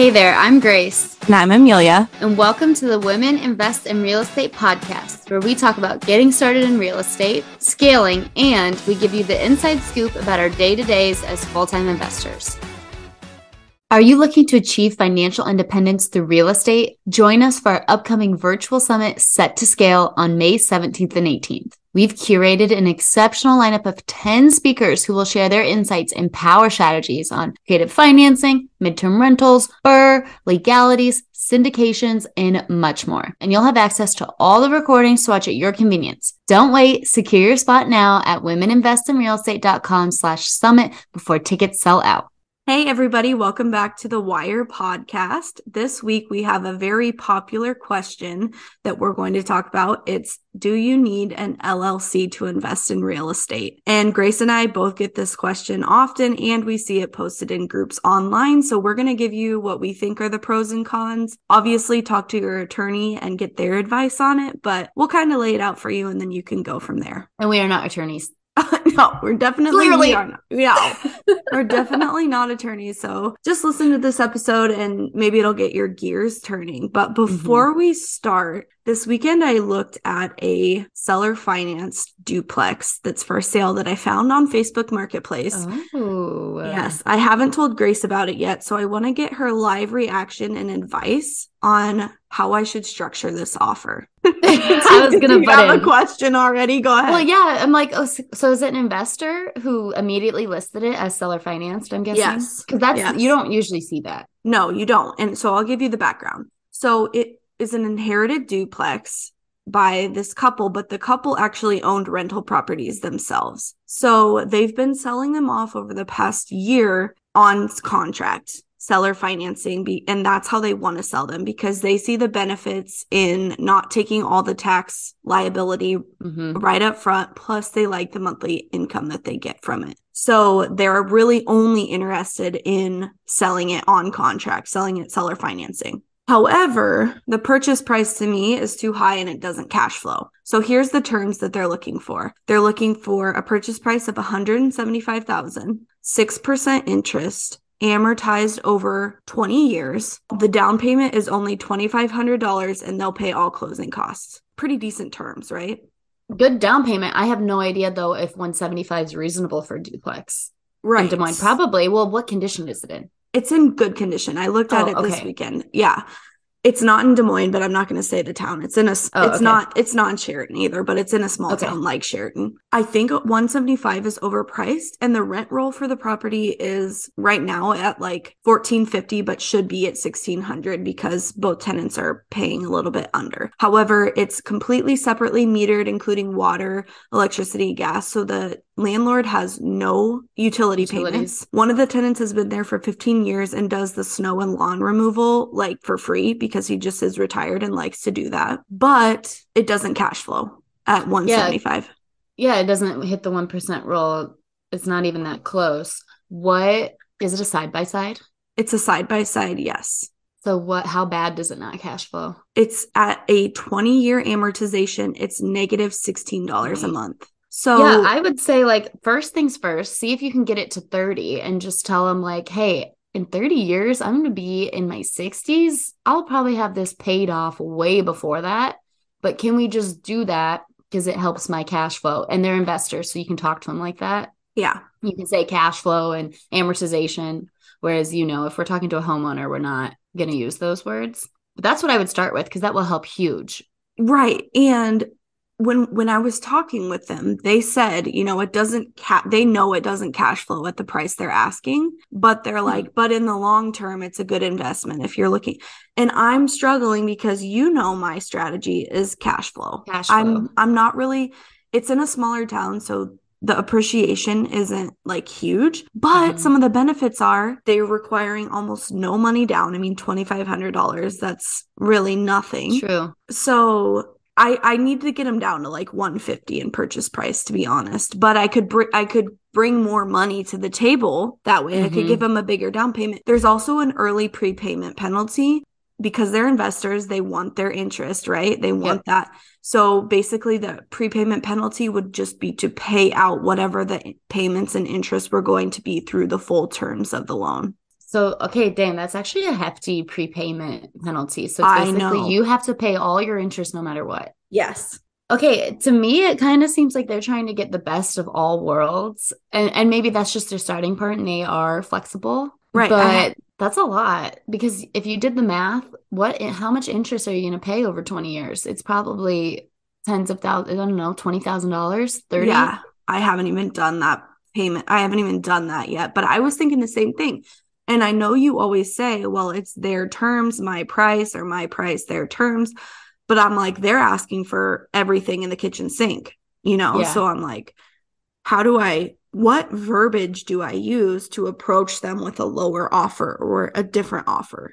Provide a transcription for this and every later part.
Hey there, I'm Grace. And I'm Amelia. And welcome to the Women Invest in Real Estate podcast, where we talk about getting started in real estate, scaling, and we give you the inside scoop about our day to days as full time investors. Are you looking to achieve financial independence through real estate? Join us for our upcoming virtual summit set to scale on May 17th and 18th. We've curated an exceptional lineup of 10 speakers who will share their insights and power strategies on creative financing, midterm rentals, BRRRR, legalities, syndications, and much more. And you'll have access to all the recordings to watch at your convenience. Don't wait. Secure your spot now at womeninvestinrealestate.com slash summit before tickets sell out. Hey, everybody, welcome back to the WIIRE podcast. This week we have a very popular question that we're going to talk about. It's Do you need an LLC to invest in real estate? And Grace and I both get this question often, and we see it posted in groups online. So we're going to give you what we think are the pros and cons. Obviously, talk to your attorney and get their advice on it, but we'll kind of lay it out for you and then you can go from there. And we are not attorneys. no, we're definitely Clearly. we are not. No, we're definitely not attorneys. So just listen to this episode and maybe it'll get your gears turning. But mm-hmm. before we start, this weekend I looked at a seller financed duplex that's for sale that I found on Facebook Marketplace. Oh, Yes, I haven't told Grace about it yet, so I want to get her live reaction and advice on how I should structure this offer. I was gonna you butt have in. a question already. Go ahead. Well, yeah, I'm like, oh, so so is it an investor who immediately listed it as seller financed? I'm guessing. Yes. because that's Yes. you don't usually see that. No, you don't. And so I'll give you the background. So it is an inherited duplex by this couple, but the couple actually owned rental properties themselves. So they've been selling them off over the past year on contract seller financing be- and that's how they want to sell them because they see the benefits in not taking all the tax liability hmm right up front plus they like the monthly income that they get from it. So they're really only interested in selling it on contract selling it seller financing. However the purchase price to me is too high and it doesn't cash flow. So here's the terms that they're looking for. They're looking for a purchase price of 175000 6% interest amortized over 20 years the down payment is only $2500 and they'll pay all closing costs pretty decent terms right Good down payment. I have no idea though if 175 is reasonable for a duplex in Des Moines. Probably. Well, what condition is it in? It's in good condition. I looked at Oh, it this weekend. Yeah. It's not in Des Moines, but I'm not going to say the town. It's in a. Oh, it's okay. not. It's not in Sheraton either, but it's in a small Okay. town like Sheraton. I think 175 is overpriced, and the rent roll for the property is right now at like 1450, but should be at 1600 because both tenants are paying a little bit under. However, it's completely separately metered, including water, electricity, gas. So the landlord has no utility Utilities. payments. One of the tenants has been there for 15 years and does the snow and lawn removal like for free because he just is retired and likes to do that. But it doesn't cash flow at 175. Yeah, it doesn't hit the 1% rule. It's not even that close. What is it a side by side? It's a side by side, yes. So what how bad does it not cash flow? It's at a 20 year amortization. It's negative $16 a month. So yeah, I would say like first things first, see if you can get it to 30 and just tell them like, "Hey, in 30 years, I'm going to be in my 60s. I'll probably have this paid off way before that. But can we just do that because it helps my cash flow?" And they're investors, so you can talk to them like that. yeah, You can say cash flow and amortization whereas you know, if we're talking to a homeowner, we're not going to use those words. But that's what I would start with because that will help huge. Right. And when when I was talking with them, they said, you know, it doesn't ca- they know it doesn't cash flow at the price they're asking, but they're like, but in the long term it's a good investment if you're looking. And I'm struggling because you know my strategy is cash flow. Cash flow. I'm I'm not really it's in a smaller town so the appreciation isn't like huge, but Mhm. some of the benefits are they're requiring almost no money down. I mean, $2,500, that's really nothing. True. So I I need to get them down to like 150 in purchase price to be honest. But I could br- I could bring more money to the table that way. I could Mhm. give them a bigger down payment. There's also an early prepayment penalty because they're investors, they want their interest, right? They want that. So basically the prepayment penalty would just be to pay out whatever the payments and interest were going to be through the full terms of the loan. So, okay, damn, that's actually a hefty prepayment penalty. So I basically, know. you have to pay all your interest no matter what. Yes. Okay, to me, it kind of seems like they're trying to get the best of all worlds, and and maybe that's just their starting part, and they are flexible, Right, But that's a lot because if you did the math, what how much interest are you going to pay over twenty years? It's probably tens of thousands. I don't know, twenty thousand dollars, thirty. Yeah. I haven't even done that payment. I haven't even done that yet, but I was thinking the same thing. And I know you always say, well, it's their terms, my price, or my price, their terms. But I'm like, they're asking for everything in the kitchen sink, you know? Yeah. So I'm like, how do I, what verbiage do I use to approach them with a lower offer or a different offer?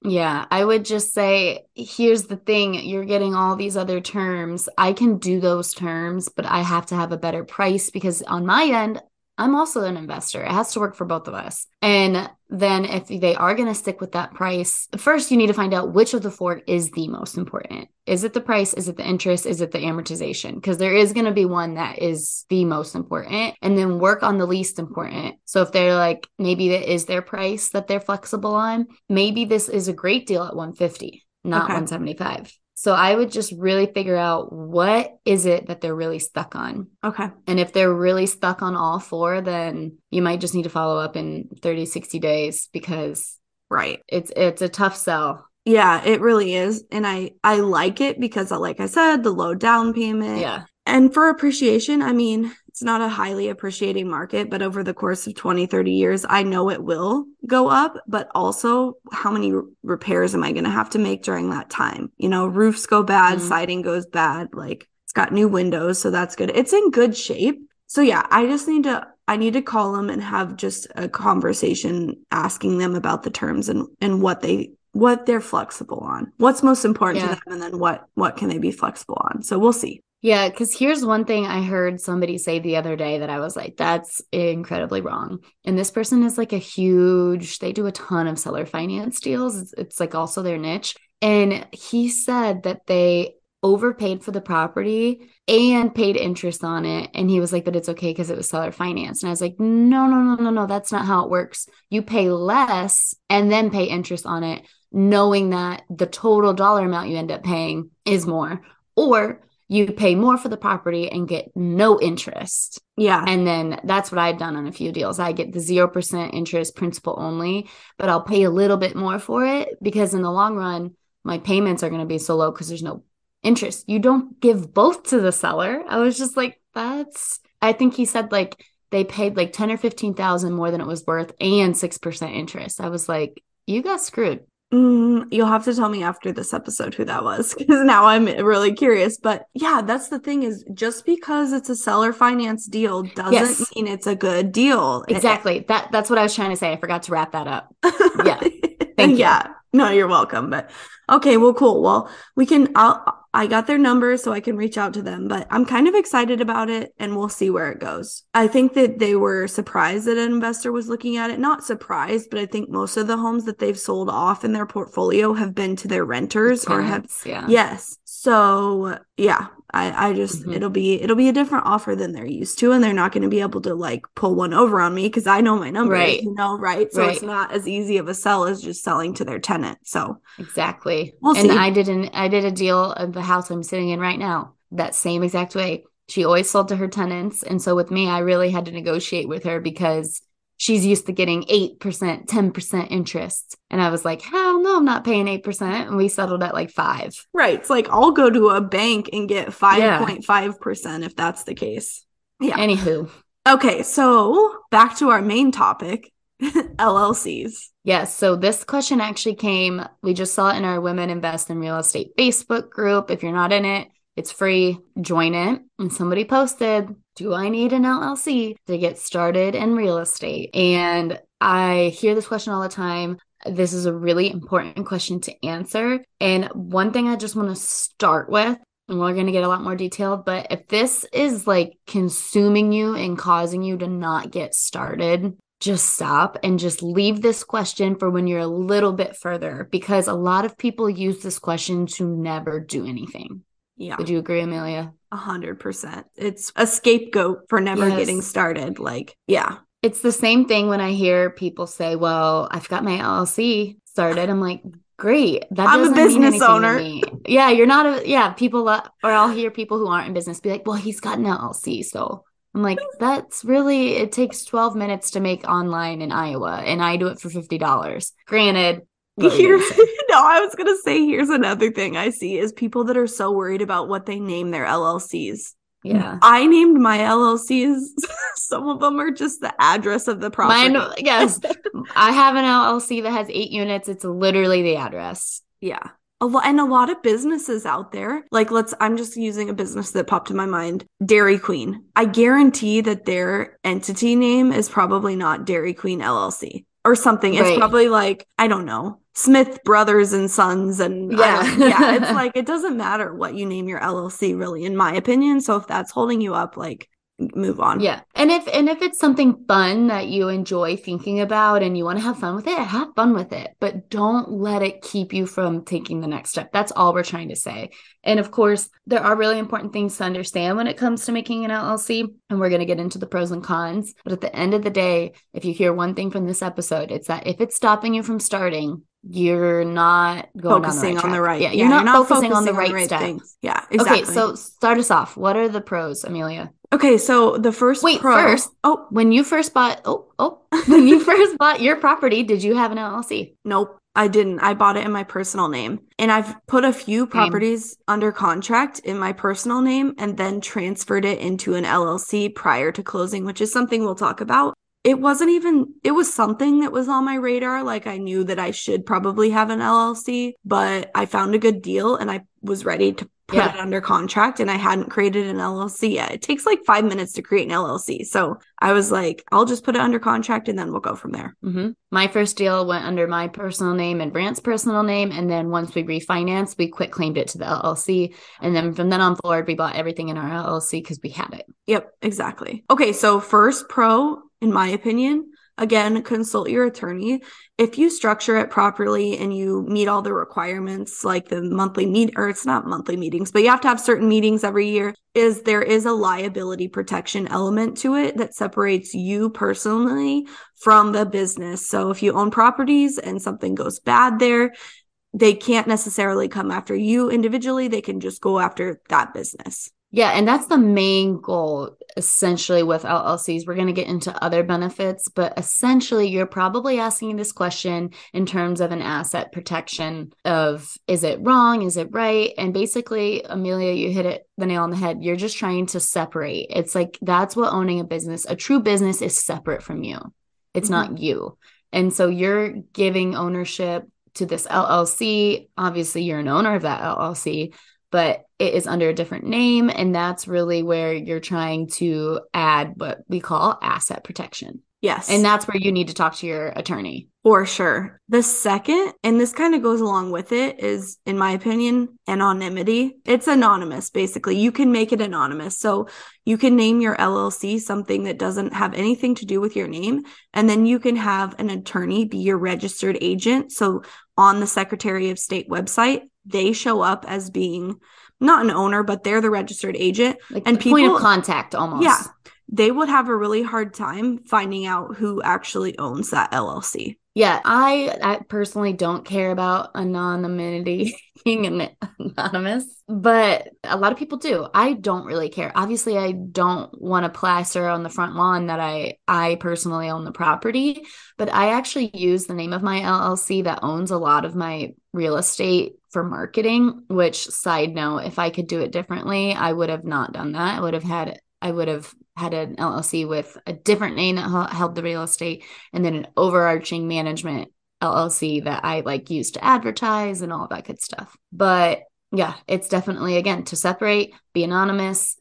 Yeah, I would just say, here's the thing, you're getting all these other terms. I can do those terms, but I have to have a better price because on my end, I'm also an investor. It has to work for both of us. And then if they are going to stick with that price, first you need to find out which of the four is the most important. Is it the price? Is it the interest? Is it the amortization? Because there is going to be one that is the most important and then work on the least important. So if they're like, maybe that is their price that they're flexible on, maybe this is a great deal at 150, not Okay. 175. So I would just really figure out what is it that they're really stuck on. Okay. And if they're really stuck on all four, then you might just need to follow up in 30, 60 days because Right. it's it's a tough sell. Yeah, it really is. And I I like it because like I said, the low down payment. Yeah. And for appreciation, I mean, it's not a highly appreciating market, but over the course of 20, 30 years, I know it will go up. But also, how many r- repairs am I going to have to make during that time? You know, roofs go bad, Mhm. siding goes bad. Like it's got new windows, so that's good. It's in good shape. So yeah, I just need to I need to call them and have just a conversation asking them about the terms and and what they what they're flexible on. What's most important Yeah. to them and then what what can they be flexible on. So we'll see. Yeah, because here's one thing I heard somebody say the other day that I was like, that's incredibly wrong. And this person is like a huge, they do a ton of seller finance deals. It's, it's like also their niche. And he said that they overpaid for the property and paid interest on it. And he was like, but it's okay because it was seller finance. And I was like, no, no, no, no, no, that's not how it works. You pay less and then pay interest on it, knowing that the total dollar amount you end up paying is more. Or you pay more for the property and get no interest. Yeah. And then that's what I've done on a few deals. I get the 0% interest principal only, but I'll pay a little bit more for it because in the long run, my payments are going to be so low because there's no interest. You don't give both to the seller. I was just like, that's, I think he said like they paid like 10 or 15,000 more than it was worth and 6% interest. I was like, you got screwed. Mm, you'll have to tell me after this episode who that was because now I'm really curious. But yeah, that's the thing is just because it's a seller finance deal doesn't Yes. mean it's a good deal. It- Exactly. That that's what I was trying to say. I forgot to wrap that up. Yeah. Thank you. yeah. No, you're welcome. But okay, well, cool. Well, we can. I'll. I got their number, so I can reach out to them. But I'm kind of excited about it, and we'll see where it goes. I think that they were surprised that an investor was looking at it. Not surprised, but I think most of the homes that they've sold off in their portfolio have been to their renters or have yeah. Yes. So yeah, I I just Mhm. it'll be it'll be a different offer than they're used to, and they're not going to be able to like pull one over on me because I know my numbers, Right. you know, right? So it's not as easy of a sell as just selling to their tenant. So Exactly. We'll and see. I did an I did a deal of the house I'm sitting in right now, that same exact way. She always sold to her tenants. And so with me, I really had to negotiate with her because she's used to getting 8%, 10% interest. And I was like, hell no, I'm not paying 8%. And we settled at like five. right, it's like I'll go to a bank and get five point five percent if that's the case. Yeah. Anywho, Okay, so back to our main topic, LLCs. Yes. So this question actually came, we just saw it in our Women Invest in Real Estate Facebook group. If you're not in it, it's free. Join it. And somebody posted, Do I need an LLC to get started in real estate? And I hear this question all the time. This is a really important question to answer. And one thing I just want to start with, and we're going to get a lot more detailed, but if this is like consuming you and causing you to not get started, just stop and just leave this question for when you're a little bit further because a lot of people use this question to never do anything. Yeah. Would you agree, Amelia? A hundred percent. It's a scapegoat for never Yes. getting started. Like, yeah. It's the same thing when I hear people say, "Well, I've got my LLC started." I'm like, "Great, that I'm a doesn't mean business anything owner." Yeah, you're not a yeah. People lo- or I'll hear people who aren't in business be like, "Well, he's got an LLC," so I'm like, "That's really it takes 12 minutes to make online in Iowa, and I do it for fifty dollars." Granted, what were you Here, no, I was gonna say here's another thing I see is people that are so worried about what they name their LLCs. yeah. I named my LLCs. Some of them are just the address of the property. Mine, yes. I have an LLC that has eight units. It's literally the address. Yeah. A lot and a lot of businesses out there. Like let's I'm just using a business that popped in my mind. Dairy Queen. I guarantee that their entity name is probably not Dairy Queen LLC or something. It's Right. probably like, I don't know, Smith Brothers and Sons and Yeah. yeah, it's like it doesn't matter what you name your LLC really in my opinion. So if that's holding you up like move on. Yeah. And if and if it's something fun that you enjoy thinking about and you want to have fun with it, have fun with it. But don't let it keep you from taking the next step. That's all we're trying to say. And of course, there are really important things to understand when it comes to making an LLC. And we're going to get into the pros and cons. But at the end of the day, if you hear one thing from this episode, it's that if it's stopping you from starting, you're not going focusing on on the right. Yeah, you're, not, focusing, on the right, step. things. Yeah, exactly. Okay, so start us off. What are the pros, Amelia? Okay, so the first Wait, pro- first- Oh, When you first bought, oh, oh, when you first bought your property, did you have an LLC? Nope, I didn't. I bought it in my personal name. And I've put a few properties under contract in my personal name and then transferred it into an LLC prior to closing, which is something we'll talk about. It wasn't even, it was something that was on my radar. Like I knew that I should probably have an LLC, but I found a good deal and I was ready to put Yeah. it under contract and I hadn't created an LLC yet. It takes like five minutes to create an LLC. So I was like, I'll just put it under contract and then we'll go from there. hmm My first deal went under my personal name and Brant's personal name. And then once we refinanced, we quit claimed it to the LLC. And then from then on forward, we bought everything in our LLC because we had it. Yep, exactly. Okay, so first pro, in my opinion, again, consult your attorney. If you structure it properly and you meet all the requirements, like the monthly meet, or it's not monthly meetings, but you have to have certain meetings every year, is there is a liability protection element to it that separates you personally from the business. So if you own properties and something goes bad there, they can't necessarily come after you individually. They can just go after that business. Yeah, and that's the main goal essentially with LLCs. We're going to get into other benefits, but essentially you're probably asking this question in terms of an asset protection of is it wrong, is it right? And basically, Amelia, you hit it the nail on the head. You're just trying to separate. It's like that's what owning a business, a true business is separate from you. It's Mhm. not you. And so you're giving ownership to this LLC. Obviously, you're an owner of that LLC, but it is under a different name. And that's really where you're trying to add what we call asset protection. Yes. And that's where you need to talk to your attorney. For sure. The second, and this kind of goes along with it, is, in my opinion, anonymity. It's anonymous, basically. You can make it anonymous. So you can name your LLC something that doesn't have anything to do with your name. And then you can have an attorney be your registered agent. So on the Secretary of State website, they show up as being not an owner, but they're the registered agent. Like And the point people- of contact almost. Yeah. They would have a really hard time finding out who actually owns that LLC. Yeah, I, I personally don't care about anonymity being an- anonymous, but a lot of people do. I don't really care. Obviously, I don't want to plaster on the front lawn that I I personally own the property, but I actually use the name of my LLC that owns a lot of my real estate for marketing, which side note, if I could do it differently, I would have not done that. I would have had I would have had an LLC with a different name that held the real estate and then an overarching management LLC that I like used to advertise and all that good stuff. But yeah, it's definitely again to separate, be anonymous.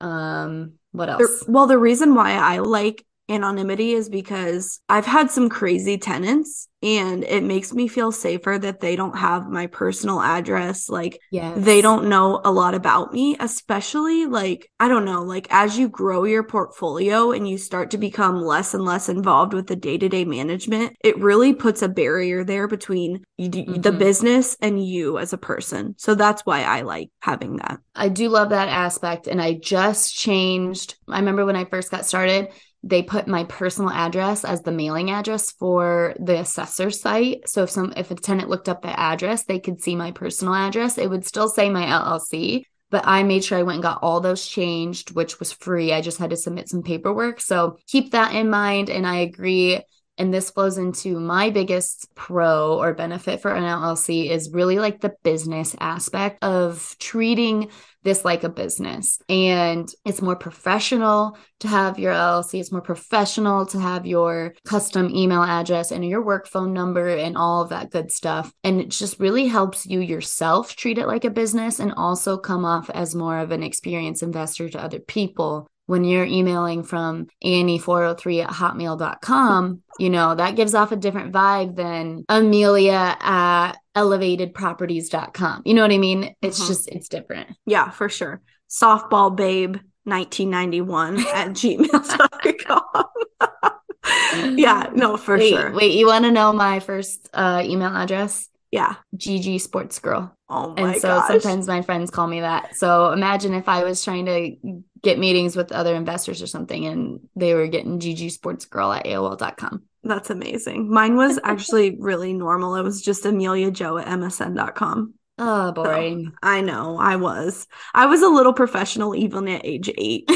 Um, what else? well, the reason why I like anonymity is because I've had some crazy tenants and it makes me feel safer that they don't have my personal address. Like Yes. they don't know a lot about me, especially like, I don't know, like as you grow your portfolio and you start to become less and less involved with the day to day management, it really puts a barrier there between you, the mm-hmm. business and you as a person. So that's why I like having that. I do love that aspect. And I just changed. I remember when I first got started, they put my personal address as the mailing address for the assessor site. So if some if a tenant looked up the address, they could see my personal address. It would still say my LLC, but I made sure I went and got all those changed, which was free. I just had to submit some paperwork. So keep that in mind. And I agree. And this flows into my biggest pro or benefit for an LLC is really like the business aspect of treating this like a business. And it's more professional to have your LLC. It's more professional to have your custom email address and your work phone number and all of that good stuff. And it just really helps you yourself treat it like a business and also come off as more of an experienced investor to other people when you're emailing from Annie403 at hotmail.com, you know, that gives off a different vibe than Amelia at elevatedproperties.com. You know what I mean? It's mm-hmm. just, it's different. Yeah, for sure. Softball babe 1991 at gmail.com. yeah, no, for wait, sure. Wait, you want to know my first uh, email address? Yeah. GG Sports Girl. Oh my And so gosh. sometimes my friends call me that. So imagine if I was trying to get meetings with other investors or something and they were getting GG Sports Girl at AOL.com. That's amazing. Mine was actually really normal. It was just Amelia Joe at MSN.com. Oh, boring. So, I know. I was. I was a little professional even at age eight.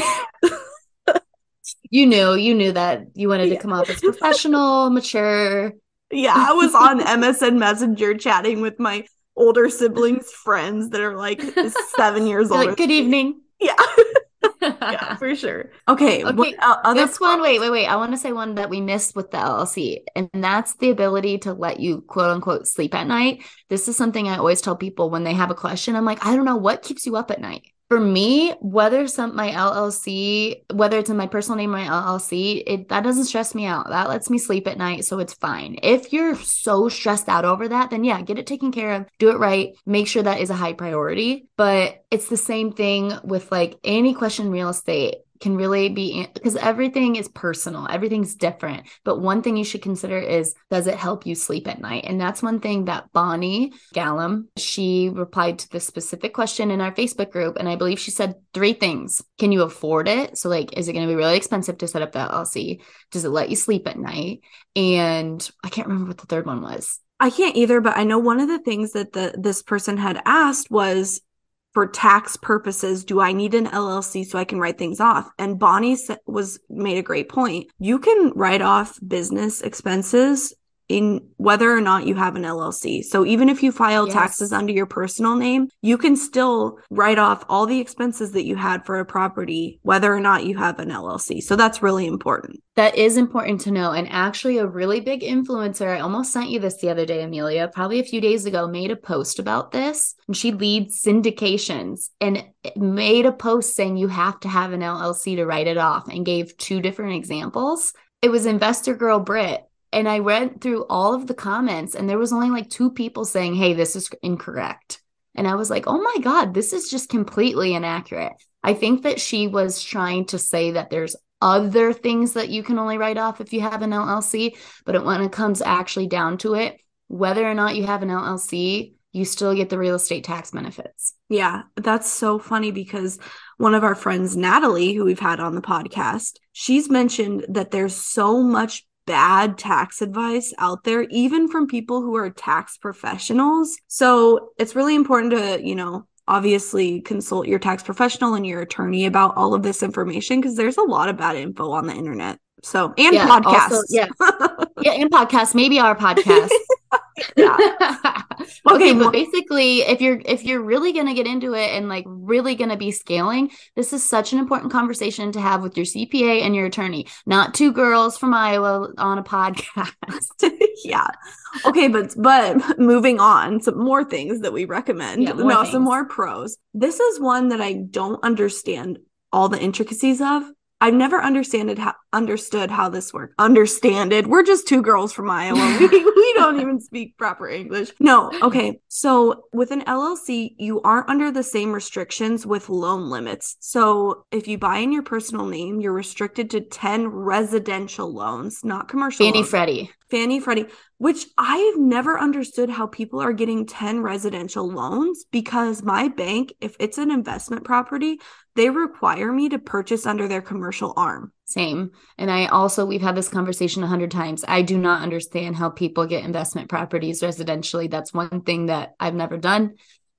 you knew, you knew that you wanted yeah. to come off as professional, mature. Yeah, I was on MSN Messenger chatting with my older siblings' friends that are like seven years old. Like, good evening. Yeah. yeah, for sure. Okay. Okay. What, uh, this one, wait, wait, wait. I want to say one that we missed with the LLC, and that's the ability to let you quote unquote sleep at night. This is something I always tell people when they have a question. I'm like, I don't know what keeps you up at night for me, whether some my LLC, whether it's in my personal name my LLC, it that doesn't stress me out. That lets me sleep at night, so it's fine. If you're so stressed out over that, then yeah, get it taken care of. Do it right. Make sure that is a high priority. But it's the same thing with like any question real estate can really be because everything is personal, everything's different. But one thing you should consider is does it help you sleep at night? And that's one thing that Bonnie Gallum, she replied to this specific question in our Facebook group. And I believe she said three things. Can you afford it? So, like, is it going to be really expensive to set up the LLC? Does it let you sleep at night? And I can't remember what the third one was. I can't either, but I know one of the things that the this person had asked was for tax purposes do i need an llc so i can write things off? And bonnie was made a great point. You can write off business expenses in whether or not you have an LLC. So even if you file yes. taxes under your personal name, you can still write off all the expenses that you had for a property, whether or not you have an LLC. So that's really important. That is important to know. And actually, a really big influencer, I almost sent you this the other day, Amelia, probably a few days ago, made a post about this. And she leads syndications and made a post saying you have to have an LLC to write it off and gave two different examples. It was Investor Girl Brit and I went through all of the comments, and there was only like two people saying, Hey, this is incorrect. And I was like, Oh my God, this is just completely inaccurate. I think that she was trying to say that there's other things that you can only write off if you have an LLC. But when it comes actually down to it, whether or not you have an LLC, you still get the real estate tax benefits. Yeah, that's so funny because one of our friends, Natalie, who we've had on the podcast, she's mentioned that there's so much bad tax advice out there, even from people who are tax professionals. So it's really important to, you know, obviously consult your tax professional and your attorney about all of this information because there's a lot of bad info on the internet. So and yeah, podcasts. Also, yeah. yeah, and podcasts, maybe our podcast. yeah. okay, but basically if you're if you're really going to get into it and like really going to be scaling, this is such an important conversation to have with your CPA and your attorney, not two girls from Iowa on a podcast. yeah. Okay, but but moving on, some more things that we recommend. Yeah, no, things. some more pros. This is one that I don't understand all the intricacies of I've never understood how understood how this works. Understand it. We're just two girls from Iowa. We, we don't even speak proper English. No. Okay. So with an LLC, you aren't under the same restrictions with loan limits. So if you buy in your personal name, you're restricted to 10 residential loans, not commercial. Fannie loans. Freddie. Fannie Freddie, which I've never understood how people are getting 10 residential loans because my bank, if it's an investment property, they require me to purchase under their commercial arm. Same. And I also, we've had this conversation a hundred times. I do not understand how people get investment properties residentially. That's one thing that I've never done.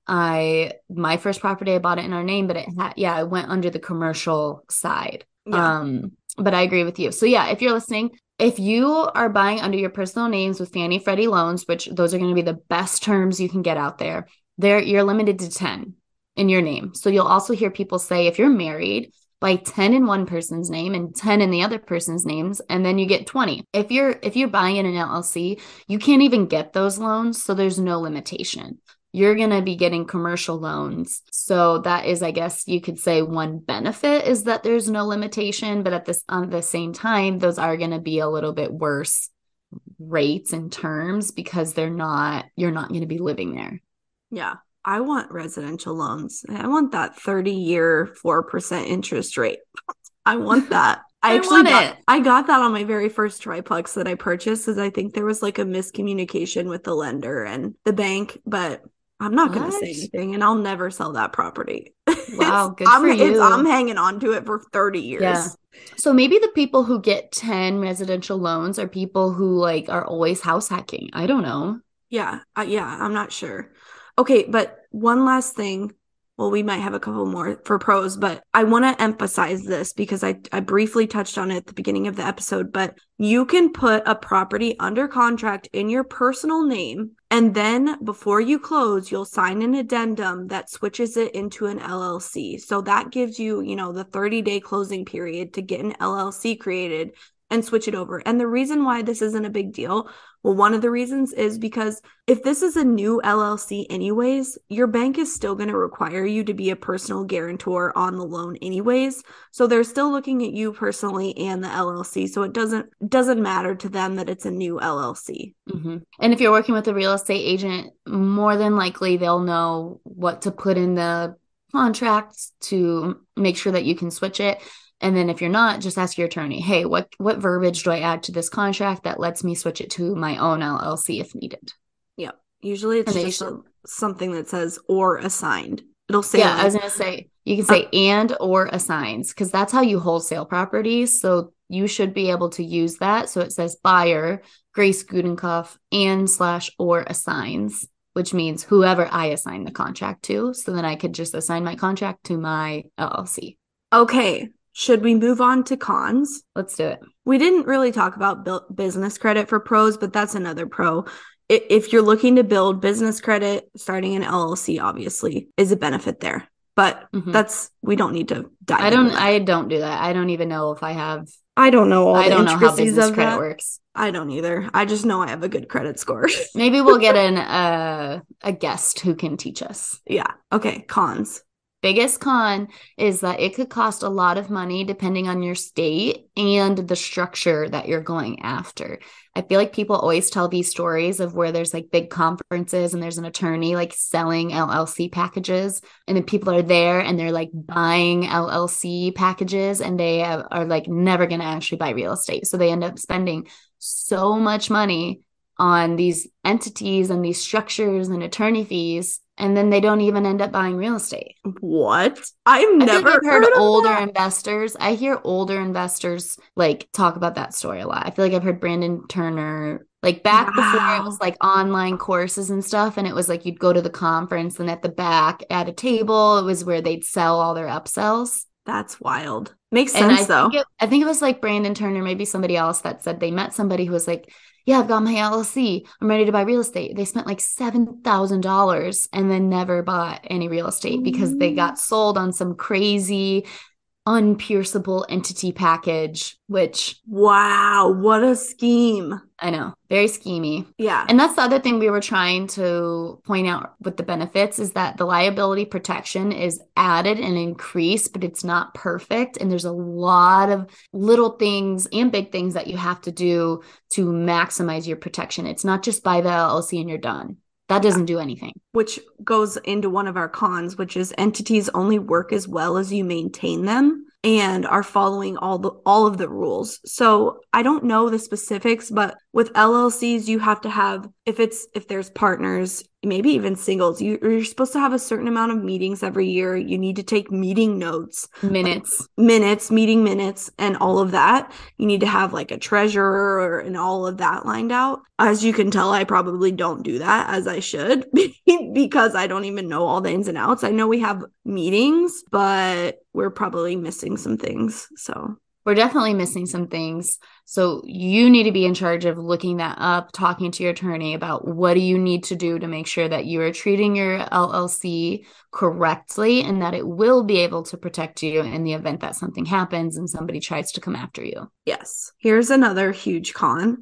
I, my first property, I bought it in our name, but it had, yeah, it went under the commercial side. Yeah. Um, but I agree with you. So yeah, if you're listening, if you are buying under your personal names with Fannie Freddie loans, which those are going to be the best terms you can get out there, there you're limited to 10 in your name. So you'll also hear people say if you're married, buy 10 in one person's name and 10 in the other person's names and then you get 20. If you're if you're buying in an LLC, you can't even get those loans, so there's no limitation. You're going to be getting commercial loans. So that is I guess you could say one benefit is that there's no limitation, but at this on the same time those are going to be a little bit worse rates and terms because they're not you're not going to be living there. Yeah. I want residential loans. I want that 30 year 4% interest rate. I want that. I, I actually got, it. I got that on my very first triplex that I purchased because I think there was like a miscommunication with the lender and the bank, but I'm not going to say anything and I'll never sell that property. Wow, good I'm, for you. I'm hanging on to it for 30 years. Yeah. So maybe the people who get 10 residential loans are people who like are always house hacking. I don't know. Yeah. Uh, yeah, I'm not sure. Okay, but one last thing. Well, we might have a couple more for pros, but I want to emphasize this because I, I briefly touched on it at the beginning of the episode. But you can put a property under contract in your personal name. And then before you close, you'll sign an addendum that switches it into an LLC. So that gives you, you know, the 30 day closing period to get an LLC created and switch it over. And the reason why this isn't a big deal, well, one of the reasons is because if this is a new LLC, anyways, your bank is still going to require you to be a personal guarantor on the loan, anyways. So they're still looking at you personally and the LLC. So it doesn't doesn't matter to them that it's a new LLC. Mm-hmm. And if you're working with a real estate agent, more than likely they'll know what to put in the contract to make sure that you can switch it and then if you're not, just ask your attorney, hey, what what verbiage do I add to this contract that lets me switch it to my own LLC if needed? Yeah. Usually it's just should... something that says or assigned. It'll say Yeah, like, I was gonna say you can say uh, and or assigns because that's how you wholesale properties. So you should be able to use that. So it says buyer, Grace Gudenkauf, and slash or assigns, which means whoever I assign the contract to. So then I could just assign my contract to my LLC. Okay. Should we move on to cons? Let's do it. We didn't really talk about business credit for pros, but that's another pro. If you're looking to build business credit, starting an LLC obviously is a benefit there. But mm-hmm. that's we don't need to dive. I don't. I don't do that. I don't even know if I have. I don't know all. I don't know how business credit that. works. I don't either. I just know I have a good credit score. Maybe we'll get an uh, a guest who can teach us. Yeah. Okay. Cons biggest con is that it could cost a lot of money depending on your state and the structure that you're going after. I feel like people always tell these stories of where there's like big conferences and there's an attorney like selling LLC packages and then people are there and they're like buying LLC packages and they are like never going to actually buy real estate. So they end up spending so much money on these entities and these structures and attorney fees and then they don't even end up buying real estate. What? I've never I've heard, heard older that. investors. I hear older investors like talk about that story a lot. I feel like I've heard Brandon Turner like back wow. before it was like online courses and stuff and it was like you'd go to the conference and at the back at a table it was where they'd sell all their upsells. That's wild. Makes sense I though. Think it, I think it was like Brandon Turner, maybe somebody else that said they met somebody who was like, yeah, I've got my LLC. I'm ready to buy real estate. They spent like $7,000 and then never bought any real estate because they got sold on some crazy unpierceable entity package, which wow, what a scheme. I know, very schemy. Yeah. And that's the other thing we were trying to point out with the benefits is that the liability protection is added and increased, but it's not perfect. And there's a lot of little things and big things that you have to do to maximize your protection. It's not just buy the LLC and you're done. That doesn't do anything. Which goes into one of our cons, which is entities only work as well as you maintain them and are following all the all of the rules. So I don't know the specifics, but with LLCs you have to have if it's if there's partners maybe even singles you, you're supposed to have a certain amount of meetings every year. You need to take meeting notes. Minutes. Minutes meeting minutes and all of that. You need to have like a treasurer and all of that lined out. As you can tell i probably don't do that as i should because i don't even know all the ins and outs. I know we have meetings but we're probably missing some things so we're definitely missing some things. So you need to be in charge of looking that up, talking to your attorney about what do you need to do to make sure that you are treating your LLC correctly and that it will be able to protect you in the event that something happens and somebody tries to come after you. Yes. Here's another huge con.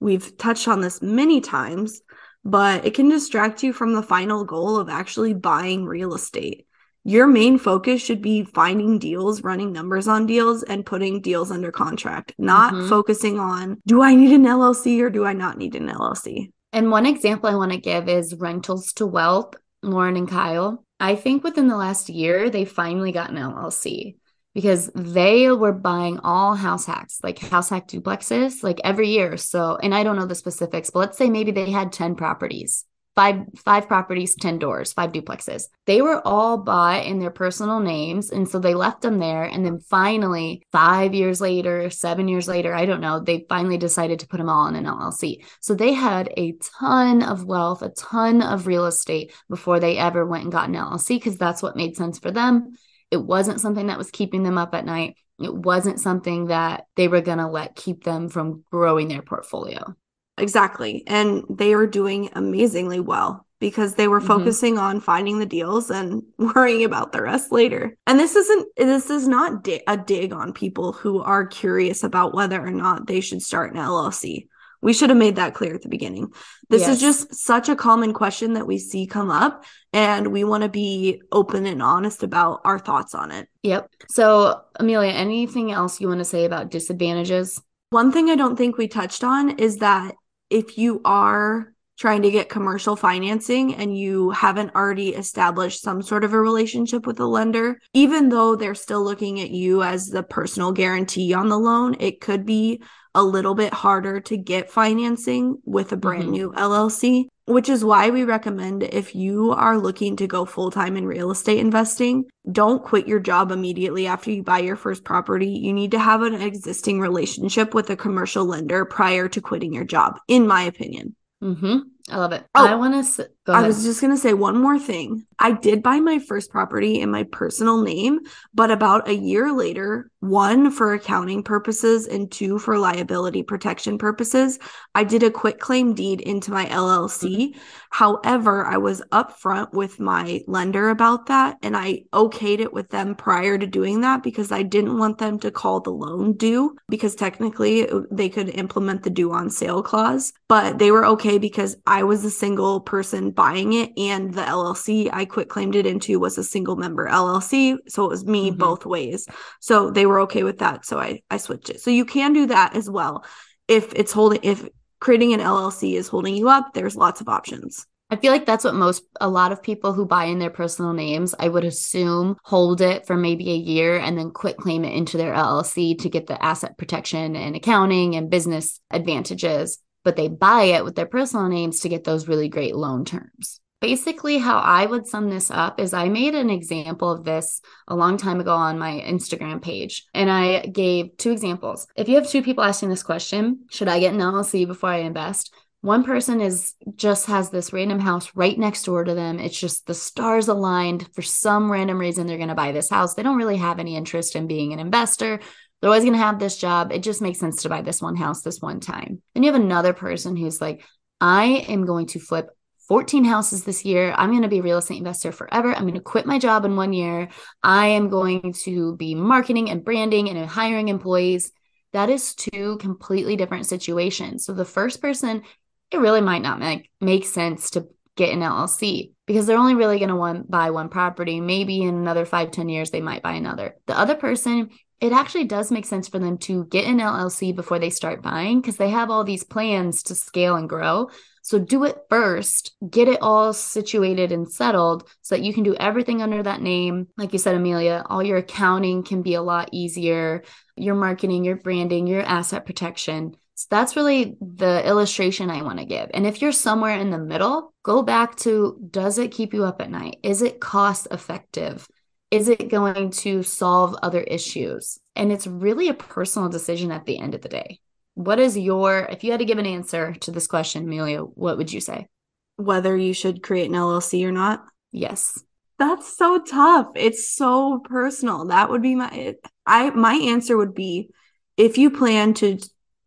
We've touched on this many times, but it can distract you from the final goal of actually buying real estate your main focus should be finding deals, running numbers on deals, and putting deals under contract, not mm-hmm. focusing on do I need an LLC or do I not need an LLC? And one example I want to give is Rentals to Wealth, Lauren and Kyle. I think within the last year, they finally got an LLC because they were buying all house hacks, like house hack duplexes, like every year. So, and I don't know the specifics, but let's say maybe they had 10 properties five five properties 10 doors five duplexes. They were all bought in their personal names and so they left them there and then finally five years later seven years later i don't know they finally decided to put them all in an llc so they had a ton of wealth a ton of real estate before they ever went and got an llc because that's what made sense for them. It wasn't something that was keeping them up at night. It wasn't something that they were going to let keep them from growing their portfolio Exactly. And they are doing amazingly well because they were mm-hmm. focusing on finding the deals and worrying about the rest later. And this isn't this is not di- a dig on people who are curious about whether or not they should start an LLC. We should have made that clear at the beginning. This yes. is just such a common question that we see come up and we want to be open and honest about our thoughts on it. Yep. So, Amelia, anything else you want to say about disadvantages? One thing I don't think we touched on is that if you are trying to get commercial financing and you haven't already established some sort of a relationship with a lender, even though they're still looking at you as the personal guarantee on the loan, it could be a little bit harder to get financing with a brand mm-hmm. new LLC, which is why we recommend if you are looking to go full time in real estate investing, don't quit your job immediately after you buy your first property. You need to have an existing relationship with a commercial lender prior to quitting your job, in my opinion. Mm-hmm. I love it. Oh, I want to. I was just going to say one more thing. I did buy my first property in my personal name, but about a year later, one for accounting purposes and two for liability protection purposes, I did a quit claim deed into my LLC. Mm-hmm. However, I was upfront with my lender about that and I okayed it with them prior to doing that because I didn't want them to call the loan due because technically they could implement the due on sale clause, but they were okay because I was a single person buying it and the LLC I quit claimed it into was a single member LLC. So it was me mm-hmm. both ways. So they were okay with that. So I, I switched it. So you can do that as well. If it's holding, if creating an LLC is holding you up, there's lots of options. I feel like that's what most, a lot of people who buy in their personal names, I would assume hold it for maybe a year and then quit claim it into their LLC to get the asset protection and accounting and business advantages but they buy it with their personal names to get those really great loan terms. Basically, how I would sum this up is I made an example of this a long time ago on my Instagram page, and I gave two examples. If you have two people asking this question, should I get an LLC before I invest? One person is just has this random house right next door to them. It's just the stars aligned for some random reason they're going to buy this house. They don't really have any interest in being an investor they're always going to have this job. It just makes sense to buy this one house this one time. Then you have another person who's like, I am going to flip 14 houses this year. I'm going to be a real estate investor forever. I'm going to quit my job in one year. I am going to be marketing and branding and hiring employees. That is two completely different situations. So the first person, it really might not make make sense to get an LLC because they're only really going to want buy one property. Maybe in another five, 10 years, they might buy another. The other person, it actually does make sense for them to get an LLC before they start buying because they have all these plans to scale and grow. So do it first, get it all situated and settled so that you can do everything under that name. Like you said, Amelia, all your accounting can be a lot easier, your marketing, your branding, your asset protection. So that's really the illustration I want to give. And if you're somewhere in the middle, go back to does it keep you up at night? Is it cost effective? Is it going to solve other issues? And it's really a personal decision at the end of the day. What is your, if you had to give an answer to this question, Amelia, what would you say? Whether you should create an LLC or not? Yes. That's so tough. It's so personal. That would be my I my answer would be if you plan to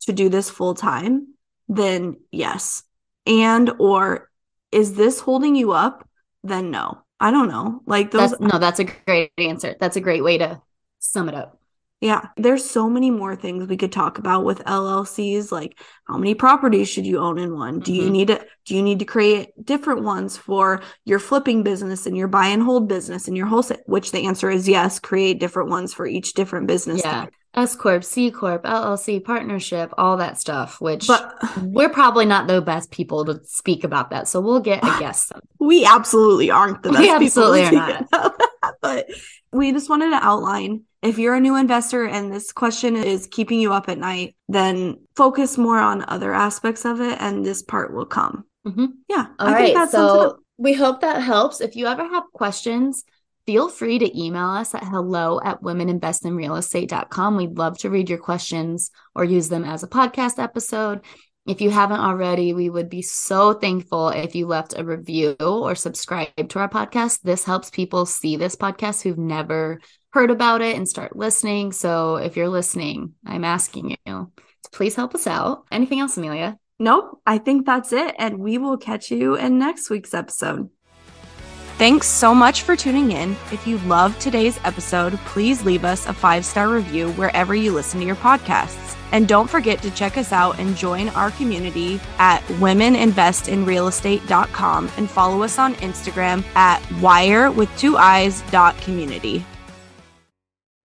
to do this full time, then yes. And or is this holding you up? Then no. I don't know. Like those that's, no, that's a great answer. That's a great way to sum it up. Yeah, there's so many more things we could talk about with LLCs like how many properties should you own in one? Do mm-hmm. you need to do you need to create different ones for your flipping business and your buy and hold business and your wholesale? Which the answer is yes, create different ones for each different business. Yeah. Type. S corp, C corp, LLC, partnership, all that stuff. Which but, we're probably not the best people to speak about that, so we'll get a guest. we absolutely aren't the best. We absolutely are not. but we just wanted to outline if you're a new investor and this question is keeping you up at night, then focus more on other aspects of it and this part will come. Mm-hmm. Yeah. All I right. so we hope that helps. If you ever have questions, feel free to email us at hello at womeninvestinrealestate.com. We'd love to read your questions or use them as a podcast episode. If you haven't already, we would be so thankful if you left a review or subscribe to our podcast. This helps people see this podcast who've never heard about it and start listening. So if you're listening, I'm asking you to please help us out. Anything else, Amelia? Nope. I think that's it. And we will catch you in next week's episode. Thanks so much for tuning in. If you loved today's episode, please leave us a five star review wherever you listen to your podcasts. And don't forget to check us out and join our community at womeninvestinrealestate.com and follow us on Instagram at wire with two eyes dot community.